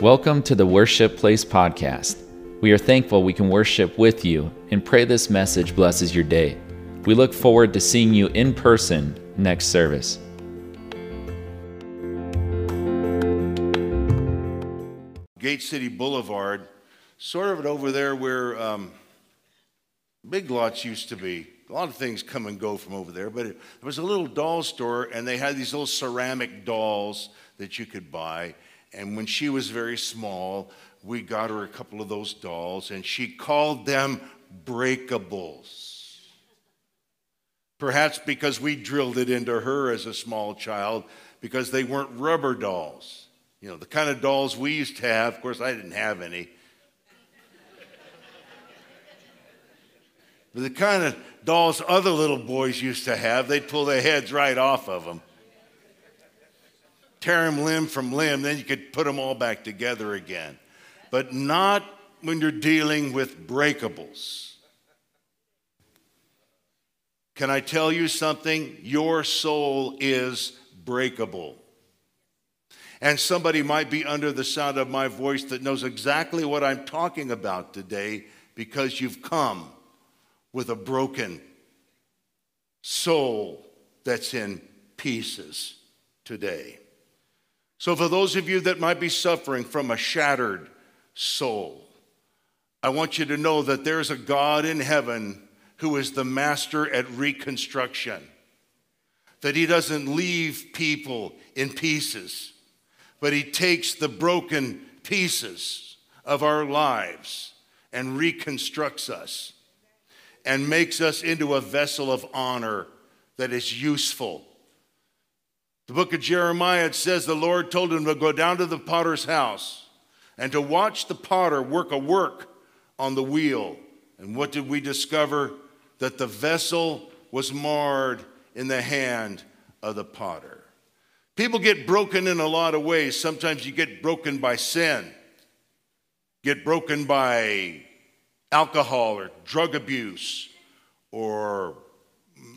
Welcome to the Worship Place Podcast. We are thankful we can worship with you and pray this message blesses your day. We look forward to seeing you in person next service. Gate City Boulevard, sort of over there where um, Big Lots used to be. A lot of things come and go from over there, but it, there was a little doll store, and they had these little ceramic dolls that you could buy. And when she was very small, we got her a couple of those dolls, and she called them breakables. Perhaps because we drilled it into her as a small child, because they weren't rubber dolls. You know, the kind of dolls we used to have. Of course, I didn't have any. But the kind of dolls other little boys used to have, they'd pull their heads right off of them. Tear them limb from limb, then you could put them all back together again. But not when you're dealing with breakables. Can I tell you something? Your soul is breakable. And somebody might be under the sound of my voice that knows exactly what I'm talking about today because you've come with a broken soul that's in pieces today. So, for those of you that might be suffering from a shattered soul, I want you to know that there's a God in heaven who is the master at reconstruction, that he doesn't leave people in pieces but He takes the broken pieces of our lives and reconstructs us and makes us into a vessel of honor that is useful. The book of Jeremiah it says the Lord told him to go down to the potter's house and to watch the potter work a work on the wheel. And what did we discover? That the vessel was marred in the hand of the potter. People get broken in a lot of ways. Sometimes you get broken by sin, get broken by alcohol or drug abuse, or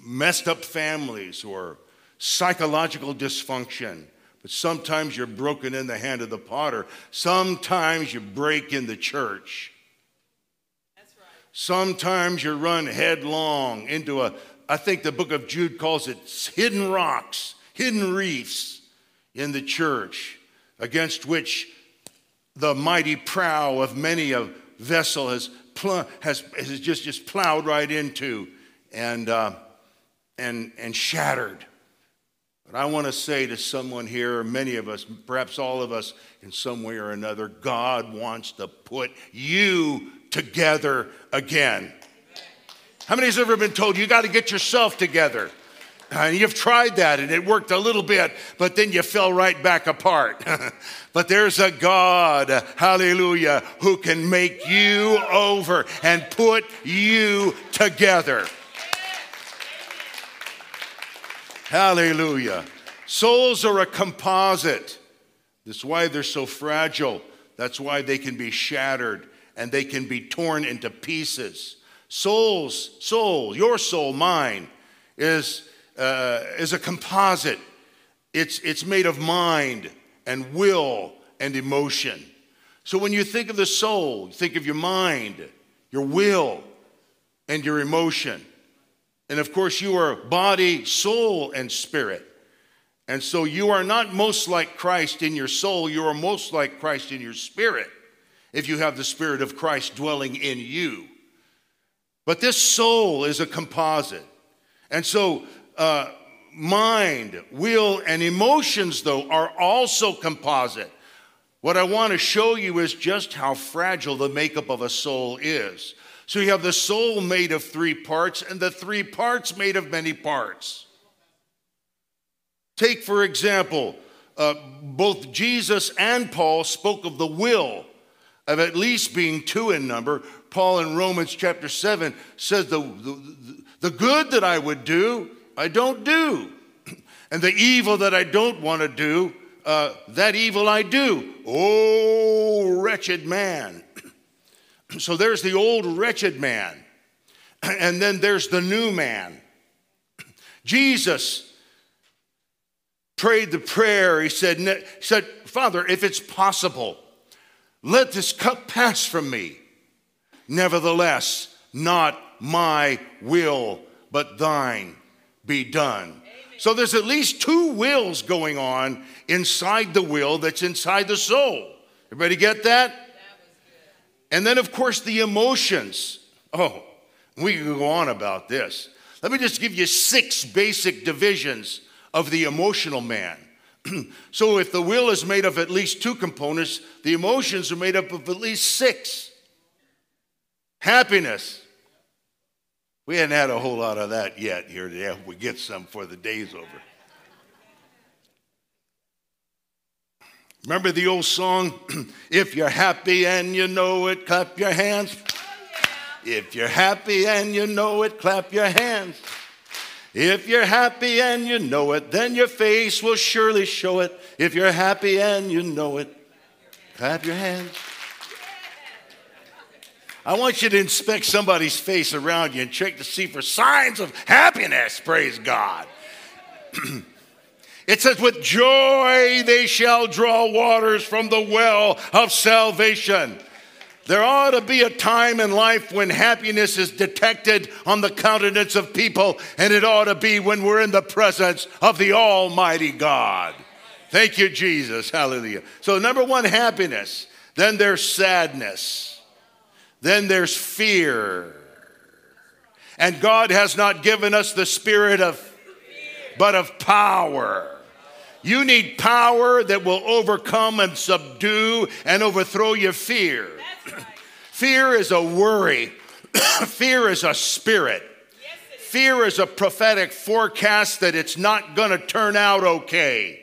messed up families, or psychological dysfunction. But sometimes you're broken in the hand of the potter. Sometimes you break in the church. That's right. Sometimes you run headlong into a, I think the book of Jude calls it hidden rocks hidden reefs in the church against which the mighty prow of many a vessel has, pl- has, has just, just plowed right into and, uh, and, and shattered. But I want to say to someone here, many of us, perhaps all of us in some way or another, God wants to put you together again. How many has ever been told you got to get yourself together? And you've tried that and it worked a little bit, but then you fell right back apart. but there's a God, hallelujah, who can make you over and put you together. Hallelujah. Souls are a composite. That's why they're so fragile. That's why they can be shattered and they can be torn into pieces. Souls, soul, your soul, mine, is uh, is a composite. It's, it's made of mind and will and emotion. So when you think of the soul, you think of your mind, your will, and your emotion. And of course, you are body, soul, and spirit. And so you are not most like Christ in your soul, you are most like Christ in your spirit if you have the Spirit of Christ dwelling in you. But this soul is a composite. And so uh, mind, will, and emotions, though, are also composite. What I want to show you is just how fragile the makeup of a soul is. So you have the soul made of three parts, and the three parts made of many parts. Take, for example, uh, both Jesus and Paul spoke of the will of at least being two in number. Paul in Romans chapter 7 says, The, the, the good that I would do, I don't do. And the evil that I don't want to do, uh, that evil I do. Oh, wretched man. so there's the old wretched man. And then there's the new man. Jesus prayed the prayer. He said, he said, Father, if it's possible, Let this cup pass from me. Nevertheless, not my will, but thine be done. So there's at least two wills going on inside the will that's inside the soul. Everybody get that? And then, of course, the emotions. Oh, we can go on about this. Let me just give you six basic divisions of the emotional man. so, if the will is made of at least two components, the emotions are made up of at least six. Happiness. We hadn't had a whole lot of that yet here today. I hope we get some before the day's over. Remember the old song, If You're Happy and You Know It, clap your hands. If you're happy and you know it, clap your hands. If you're happy and you know it, then your face will surely show it. If you're happy and you know it, clap your hands. I want you to inspect somebody's face around you and check to see for signs of happiness, praise God. it says, With joy they shall draw waters from the well of salvation. There ought to be a time in life when happiness is detected on the countenance of people, and it ought to be when we're in the presence of the Almighty God. Thank you, Jesus. Hallelujah. So, number one, happiness. Then there's sadness. Then there's fear. And God has not given us the spirit of, but of power. You need power that will overcome and subdue and overthrow your fear. fear is a worry, fear is a spirit. Fear is a prophetic forecast that it's not going to turn out okay.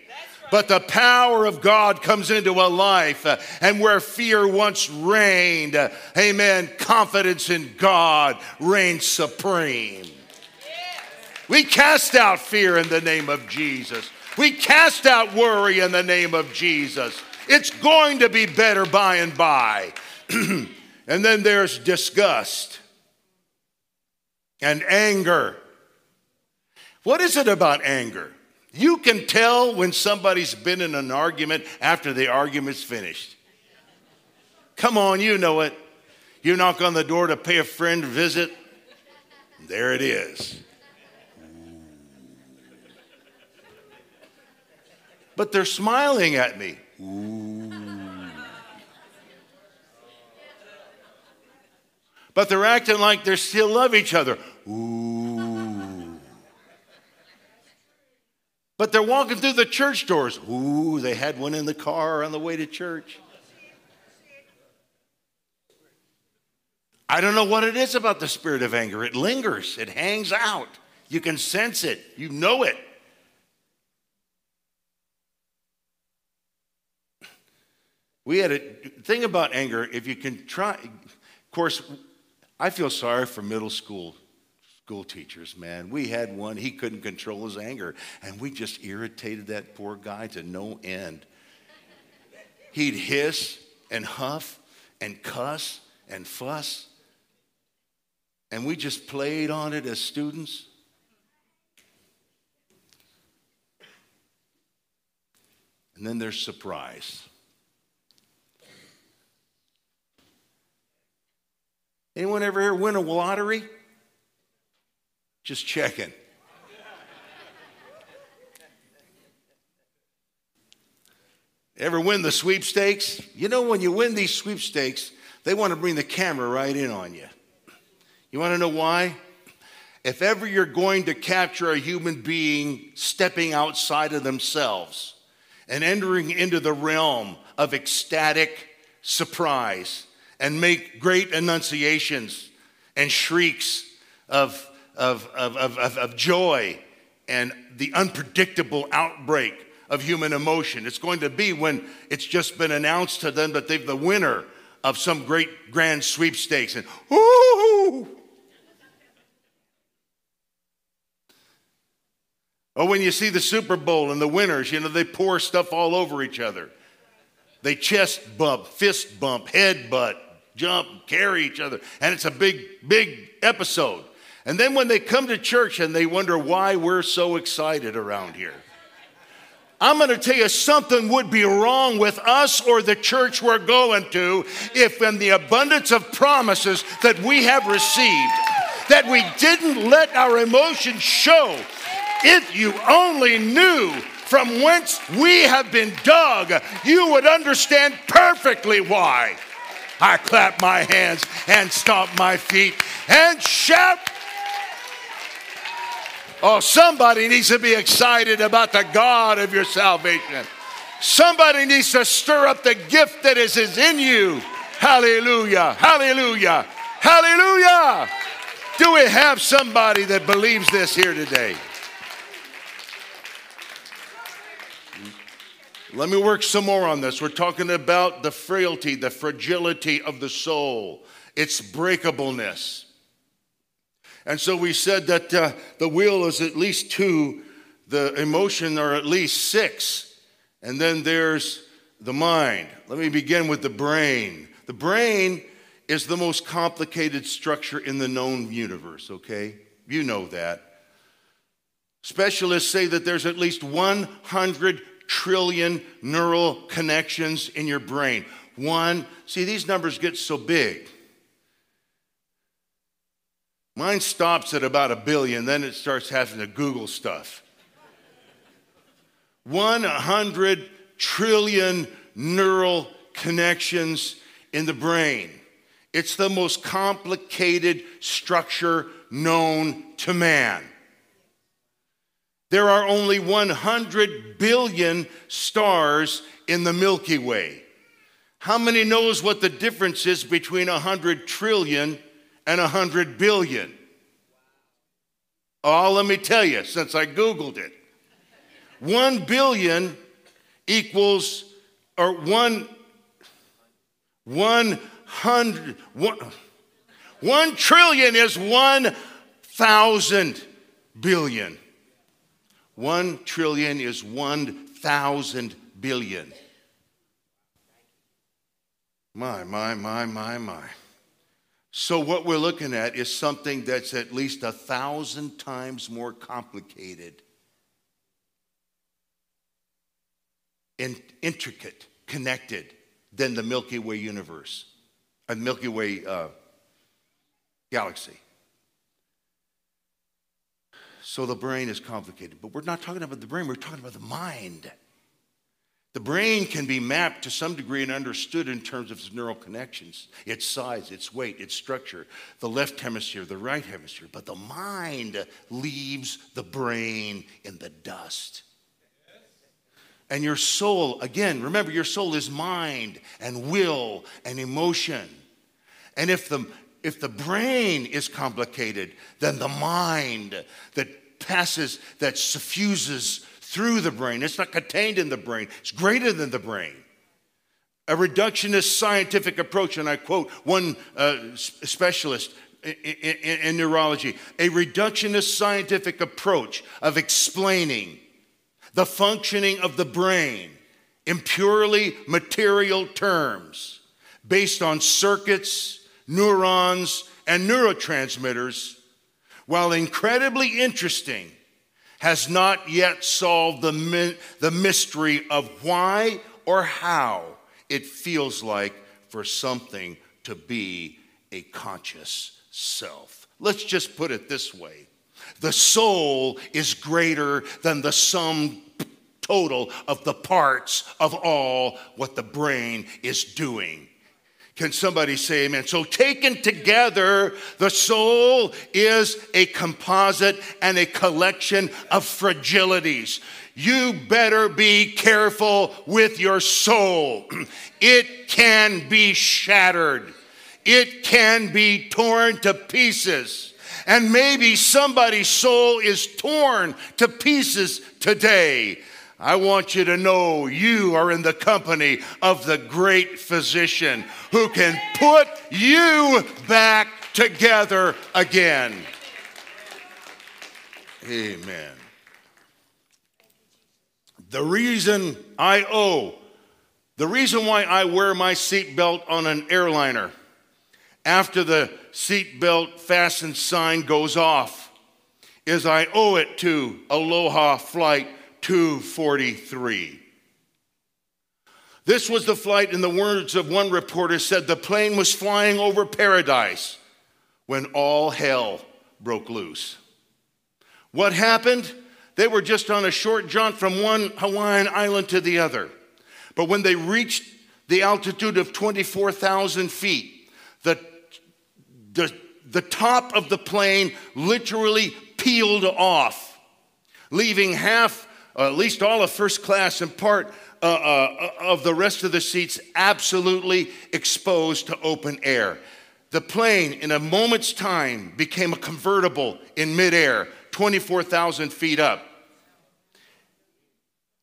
But the power of God comes into a life, uh, and where fear once reigned, uh, amen, confidence in God reigns supreme. We cast out fear in the name of Jesus. We cast out worry in the name of Jesus. It's going to be better by and by. and then there's disgust and anger. What is it about anger? You can tell when somebody's been in an argument after the argument's finished. Come on, you know it. You knock on the door to pay a friend visit, there it is. But they're smiling at me. But they're acting like they still love each other. Ooh. But they're walking through the church doors. Ooh, they had one in the car on the way to church. I don't know what it is about the spirit of anger. It lingers, it hangs out. You can sense it, you know it. We had a thing about anger, if you can try, of course, I feel sorry for middle school school teachers, man. We had one, he couldn't control his anger, and we just irritated that poor guy to no end. He'd hiss and huff and cuss and fuss, and we just played on it as students. And then there's surprise. Anyone ever here win a lottery? Just checking. Ever win the sweepstakes? You know, when you win these sweepstakes, they want to bring the camera right in on you. You want to know why? If ever you're going to capture a human being stepping outside of themselves and entering into the realm of ecstatic surprise and make great enunciations and shrieks of of, of, of, of, joy and the unpredictable outbreak of human emotion. It's going to be when it's just been announced to them that they're the winner of some great grand sweepstakes and ooh. Or oh, when you see the Super Bowl and the winners, you know, they pour stuff all over each other. They chest bump, fist bump, head butt, jump, and carry each other. And it's a big, big episode. And then when they come to church and they wonder why we're so excited around here. I'm going to tell you something would be wrong with us or the church we're going to if, in the abundance of promises that we have received, that we didn't let our emotions show. If you only knew from whence we have been dug, you would understand perfectly why. I clap my hands and stomp my feet and shout Oh, somebody needs to be excited about the God of your salvation. Somebody needs to stir up the gift that is, in you. Hallelujah, hallelujah, hallelujah. Do we have somebody that believes this here today? Let me work some more on this. We're talking about the frailty, the fragility of the soul, its breakableness. And so we said that uh, the will is at least two, the emotion are at least six, and then there's the mind. Let me begin with the brain. The brain is the most complicated structure in the known universe, okay? You know that. Specialists say that there's at least 100 trillion neural connections in your brain. One, see, these numbers get so big. Mine stops at about a billion, then it starts having to Google stuff. 100 trillion neural connections in the brain. It's the most complicated structure known to man. There are only 100 billion stars in the Milky Way. How many knows what the difference is between 100 trillion and 100 billion. Oh, let me tell you, since I Googled it. 1 billion equals, or 1, 100, 1, 1 trillion is 1,000 billion. 1 trillion is 1,000 billion. My, my, my, my, my. So, what we're looking at is something that's at least a thousand times more complicated and intricate, connected than the Milky Way universe, a Milky Way uh, galaxy. So, the brain is complicated, but we're not talking about the brain, we're talking about the mind. The brain can be mapped to some degree and understood in terms of its neural connections, its size, its weight, its structure, the left hemisphere, the right hemisphere. But the mind leaves the brain in the dust. And your soul, again, remember, your soul is mind and will and emotion. And if the, if the brain is complicated, then the mind that passes, that suffuses through the brain. It's not contained in the brain, it's greater than the brain. A reductionist scientific approach, and I quote one uh, specialist in, in, in neurology a reductionist scientific approach of explaining the functioning of the brain in purely material terms based on circuits, neurons, and neurotransmitters, while incredibly interesting, has not yet solved the, the mystery of why or how it feels like for something to be a conscious self. Let's just put it this way the soul is greater than the sum total of the parts of all what the brain is doing. Can somebody say amen? So, taken together, the soul is a composite and a collection of fragilities. You better be careful with your soul. It can be shattered, it can be torn to pieces. And maybe somebody's soul is torn to pieces today. I want you to know you are in the company of the great physician who can put you back together again. Amen. The reason I owe, the reason why I wear my seatbelt on an airliner after the seatbelt fasten sign goes off is I owe it to Aloha Flight 243. This was the flight, in the words of one reporter, said the plane was flying over paradise when all hell broke loose. What happened? They were just on a short jaunt from one Hawaiian island to the other. But when they reached the altitude of 24,000 feet, the, the, the top of the plane literally peeled off, leaving half, or at least all of first class and part uh, uh, of the rest of the seats absolutely exposed to open air. The plane, in a moment's time, became a convertible in midair, 24,000 feet up.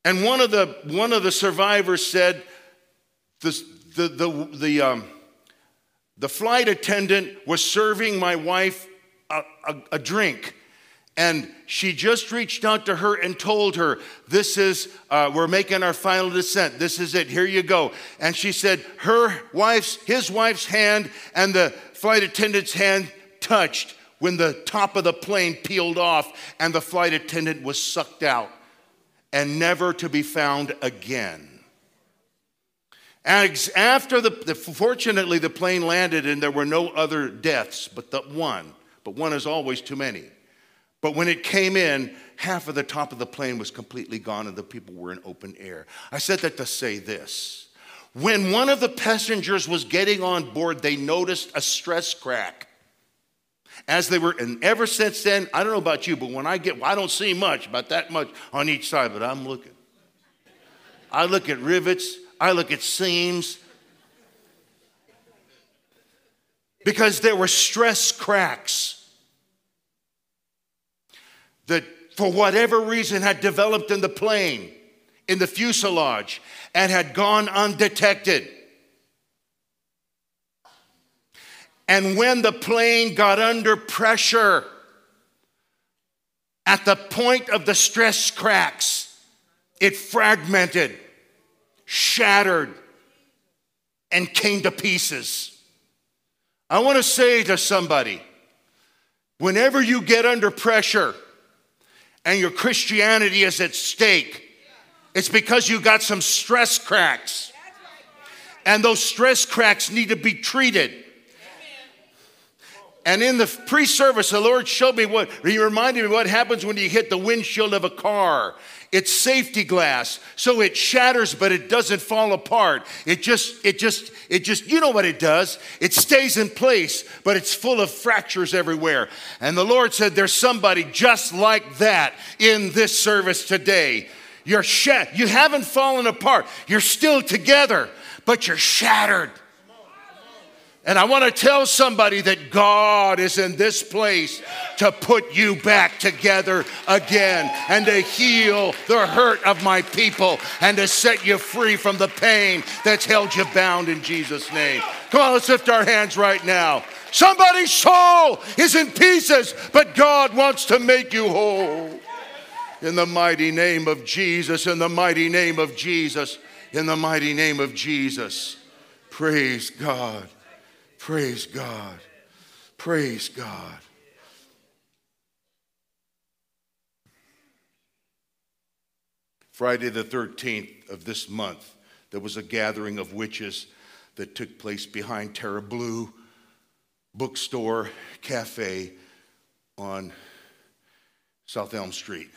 And one of the, one of the survivors said, the, the, the, the, um, the flight attendant was serving my wife a, a, a drink and she just reached out to her and told her, This is, uh, we're making our final descent. This is it. Here you go. And she said, Her wife's, his wife's hand and the flight attendant's hand touched when the top of the plane peeled off and the flight attendant was sucked out and never to be found again. And after the, the fortunately, the plane landed and there were no other deaths but the one. But one is always too many. But when it came in, half of the top of the plane was completely gone and the people were in open air. I said that to say this. When one of the passengers was getting on board, they noticed a stress crack. As they were, and ever since then, I don't know about you, but when I get, I don't see much, about that much on each side, but I'm looking. I look at rivets, I look at seams, because there were stress cracks that, for whatever reason, had developed in the plane, in the fuselage, and had gone undetected. And when the plane got under pressure, at the point of the stress cracks, it fragmented, shattered, and came to pieces. I want to say to somebody whenever you get under pressure, and your Christianity is at stake, it's because you got some stress cracks. And those stress cracks need to be treated. And in the pre service, the Lord showed me what, He reminded me what happens when you hit the windshield of a car. It's safety glass, so it shatters, but it doesn't fall apart. It just, it just, it just, you know what it does? It stays in place, but it's full of fractures everywhere. And the Lord said, There's somebody just like that in this service today. You're shat, you haven't fallen apart. You're still together, but you're shattered. And I want to tell somebody that God is in this place to put you back together again and to heal the hurt of my people and to set you free from the pain that's held you bound in Jesus' name. Come on, let's lift our hands right now. Somebody's soul is in pieces, but God wants to make you whole. In the mighty name of Jesus, in the mighty name of Jesus, in the mighty name of Jesus. Praise God. Praise God. Praise God. Friday the 13th of this month, there was a gathering of witches that took place behind Terra Blue Bookstore Cafe on South Elm Street.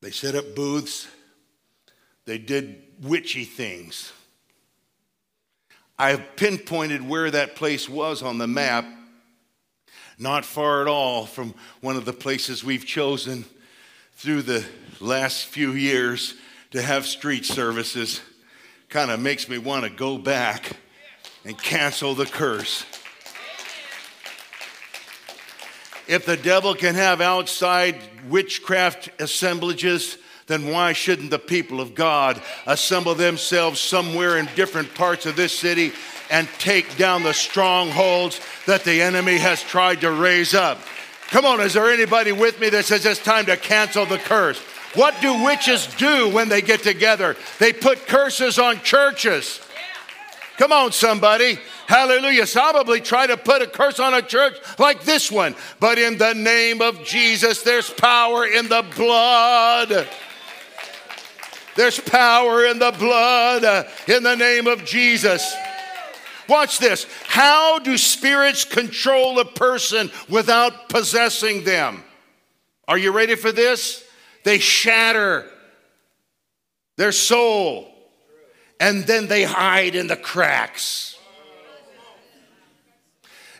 They set up booths, they did witchy things. I have pinpointed where that place was on the map, not far at all from one of the places we've chosen through the last few years to have street services. Kind of makes me want to go back and cancel the curse. If the devil can have outside witchcraft assemblages, then why shouldn't the people of God assemble themselves somewhere in different parts of this city and take down the strongholds that the enemy has tried to raise up? Come on, is there anybody with me that says it's time to cancel the curse? What do witches do when they get together? They put curses on churches. Come on, somebody. Hallelujah. Probably try to put a curse on a church like this one. But in the name of Jesus, there's power in the blood. There's power in the blood uh, in the name of Jesus. Watch this. How do spirits control a person without possessing them? Are you ready for this? They shatter their soul and then they hide in the cracks.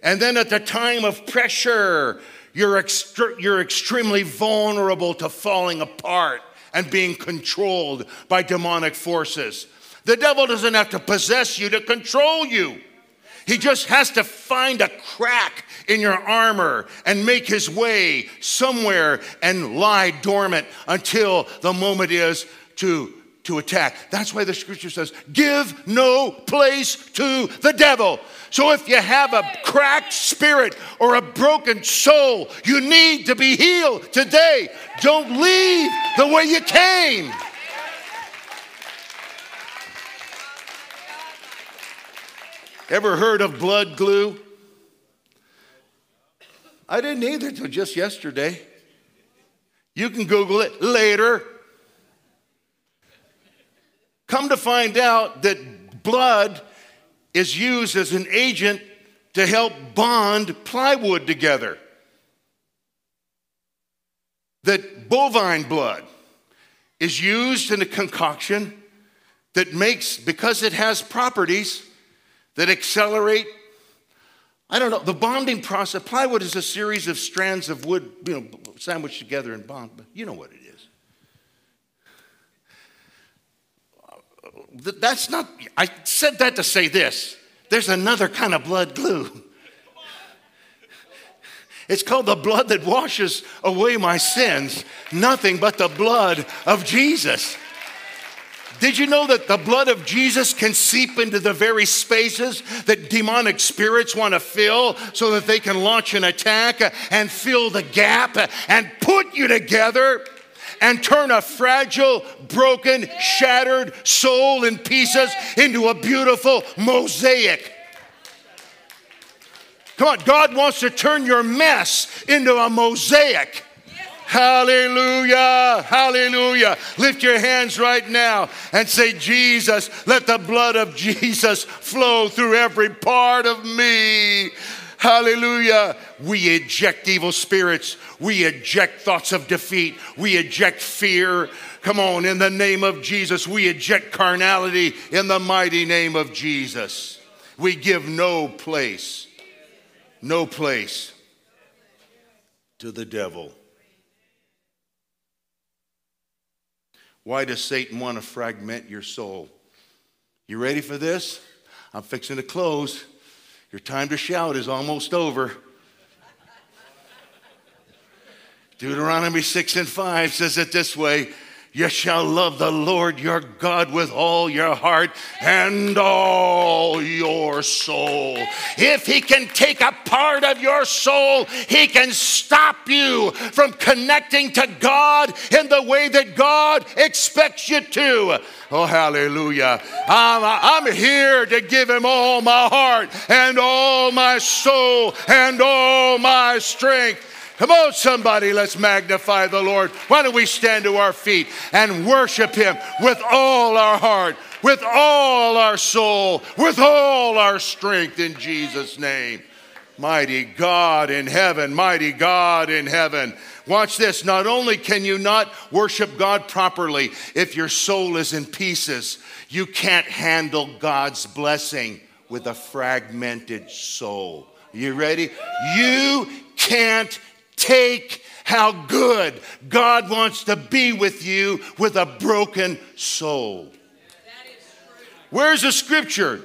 And then at the time of pressure, you're, you're extremely vulnerable to falling apart and being controlled by demonic forces. The devil doesn't have to possess you to control you. He just has to find a crack in your armor and make his way somewhere and lie dormant until the moment is to to attack. That's why the scripture says, give no place to the devil. So if you have a cracked spirit or a broken soul, you need to be healed today. Don't leave the way you came. Ever heard of blood glue? I didn't either until just yesterday. You can Google it later. Come to find out that blood is used as an agent to help bond plywood together. That bovine blood is used in a concoction that makes, because it has properties that accelerate, I don't know, the bonding process. Plywood is a series of strands of wood, you know, sandwiched together and bond, but you know what it is. That's not, I said that to say this. There's another kind of blood glue. It's called the blood that washes away my sins, nothing but the blood of Jesus. Did you know that the blood of Jesus can seep into the very spaces that demonic spirits want to fill so that they can launch an attack and fill the gap and put you together? And turn a fragile, broken, shattered soul in pieces into a beautiful mosaic. Come on, God wants to turn your mess into a mosaic. Hallelujah, hallelujah. Lift your hands right now and say, Jesus, let the blood of Jesus flow through every part of me. Hallelujah. We eject evil spirits. We eject thoughts of defeat. We eject fear. Come on, in the name of Jesus, we eject carnality in the mighty name of Jesus. We give no place, no place to the devil. Why does Satan want to fragment your soul? You ready for this? I'm fixing to close. Your time to shout is almost over. Deuteronomy 6 and 5 says it this way You shall love the Lord your God with all your heart and all your soul. If he can take a part of your soul, he can stop you from connecting to God in the way that God expects you to. Oh, hallelujah. I'm, I'm here to give him all my heart and all my soul and all my strength. Come on, somebody, let's magnify the Lord. Why don't we stand to our feet and worship Him with all our heart, with all our soul, with all our strength in Jesus' name? Mighty God in heaven, mighty God in heaven. Watch this. Not only can you not worship God properly if your soul is in pieces, you can't handle God's blessing with a fragmented soul. You ready? You can't take how good God wants to be with you with a broken soul. Where's the scripture?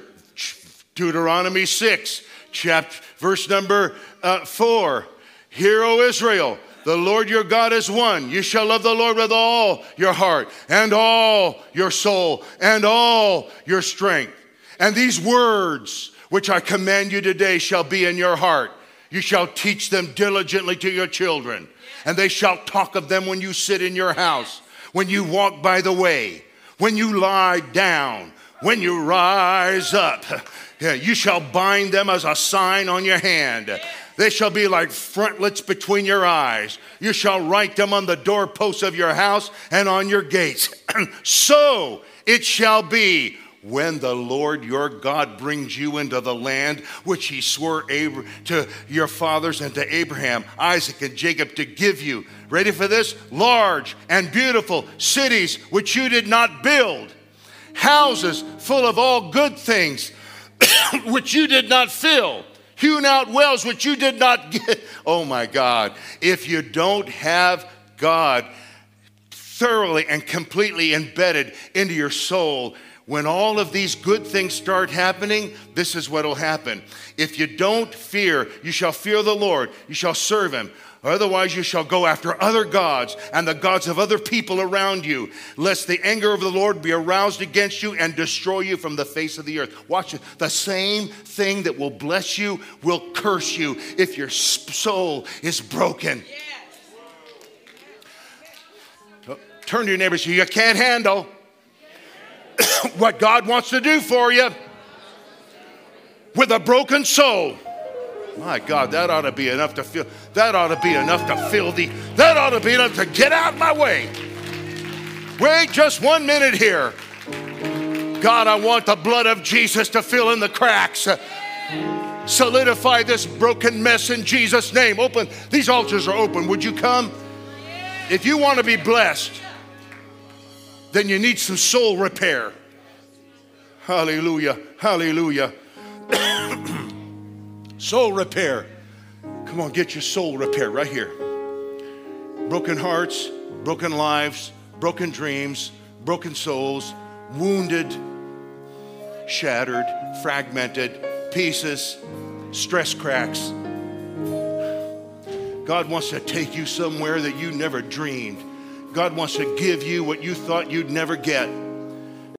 Deuteronomy 6, chapter, verse number uh, 4. Hear, O Israel, the Lord your God is one. You shall love the Lord with all your heart and all your soul and all your strength. And these words which I command you today shall be in your heart. You shall teach them diligently to your children, and they shall talk of them when you sit in your house, when you walk by the way, when you lie down, When you rise up, you shall bind them as a sign on your hand. They shall be like frontlets between your eyes. You shall write them on the doorposts of your house and on your gates. so it shall be when the Lord your God brings you into the land which he swore to your fathers and to Abraham, Isaac, and Jacob to give you. Ready for this? Large and beautiful cities which you did not build, houses full of all good things which you did not fill. Hewn out wells which you did not get. Oh my God. If you don't have God thoroughly and completely embedded into your soul, when all of these good things start happening, this is what will happen. If you don't fear, you shall fear the Lord, you shall serve him. Otherwise, you shall go after other gods and the gods of other people around you, lest the anger of the Lord be aroused against you and destroy you from the face of the earth. Watch it. The same thing that will bless you will curse you if your soul is broken. Turn to your neighbor and say, You can't handle what God wants to do for you with a broken soul. My God, that ought to be enough to feel, that ought to be enough to fill the, that ought to be enough to get out my way. Wait just one minute here. God, I want the blood of Jesus to fill in the cracks. Solidify this broken mess in Jesus' name. Open, these altars are open. Would you come? If you want to be blessed, then you need some soul repair. Hallelujah. Hallelujah. soul repair. Come on, get your soul repair right here. Broken hearts, broken lives, broken dreams, broken souls, wounded, shattered, fragmented, pieces, stress cracks. God wants to take you somewhere that you never dreamed. God wants to give you what you thought you'd never get.